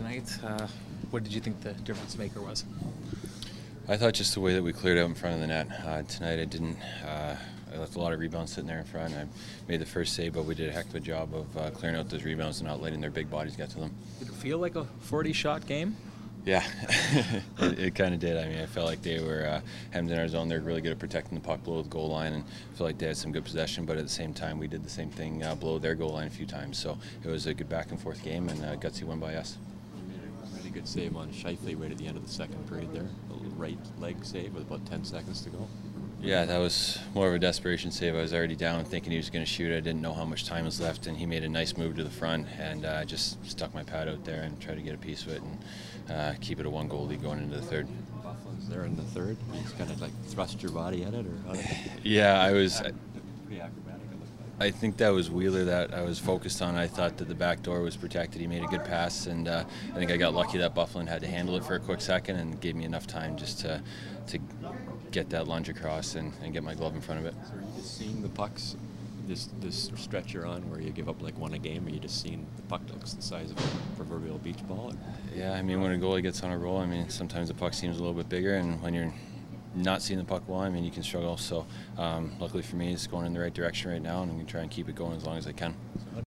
tonight. Uh, what did you think the difference maker was? I thought just the way that we cleared out in front of the net uh, tonight. I didn't. Uh, I left a lot of rebounds sitting there in front. I made the first save, but we did a heck of a job of uh, clearing out those rebounds and not letting their big bodies get to them. Did it feel like a 40-shot game? Yeah, it, it kind of did. I mean, I felt like they were uh, hemmed in our zone. They're really good at protecting the puck below the goal line, and I feel like they had some good possession. But at the same time, we did the same thing uh, below their goal line a few times. So it was a good back and forth game, and a gutsy win by us. You made good save on Scheifele right at the end of the second period there. A right leg save with about 10 seconds to go. Yeah, that was more of a desperation save. I was already down, thinking he was going to shoot. I didn't know how much time was left, and he made a nice move to the front, and I uh, just stuck my pad out there and tried to get a piece of it and uh, keep it a one-goal lead going into the third. Byfuglien's there in the third. You just kind of like thrust your body at it, or how did yeah, I was. pretty acrobatic. It looked like. I think that was Wheeler that I was focused on. I thought that the back door was protected. He made a good pass, and uh, I think I got lucky that Byfuglien had to handle it for a quick second and gave me enough time just to to get that lunge across and, and get my glove in front of it. So are you just seeing the pucks, this this stretch you're on where you give up like one a game? Are you just seeing the puck looks the size of a proverbial beach ball? Or? Yeah, I mean when a goalie gets on a roll, I mean sometimes the puck seems a little bit bigger, and when you're not seeing the puck well, I mean you can struggle. So um, luckily for me, it's going in the right direction right now, and I'm gonna try and keep it going as long as I can.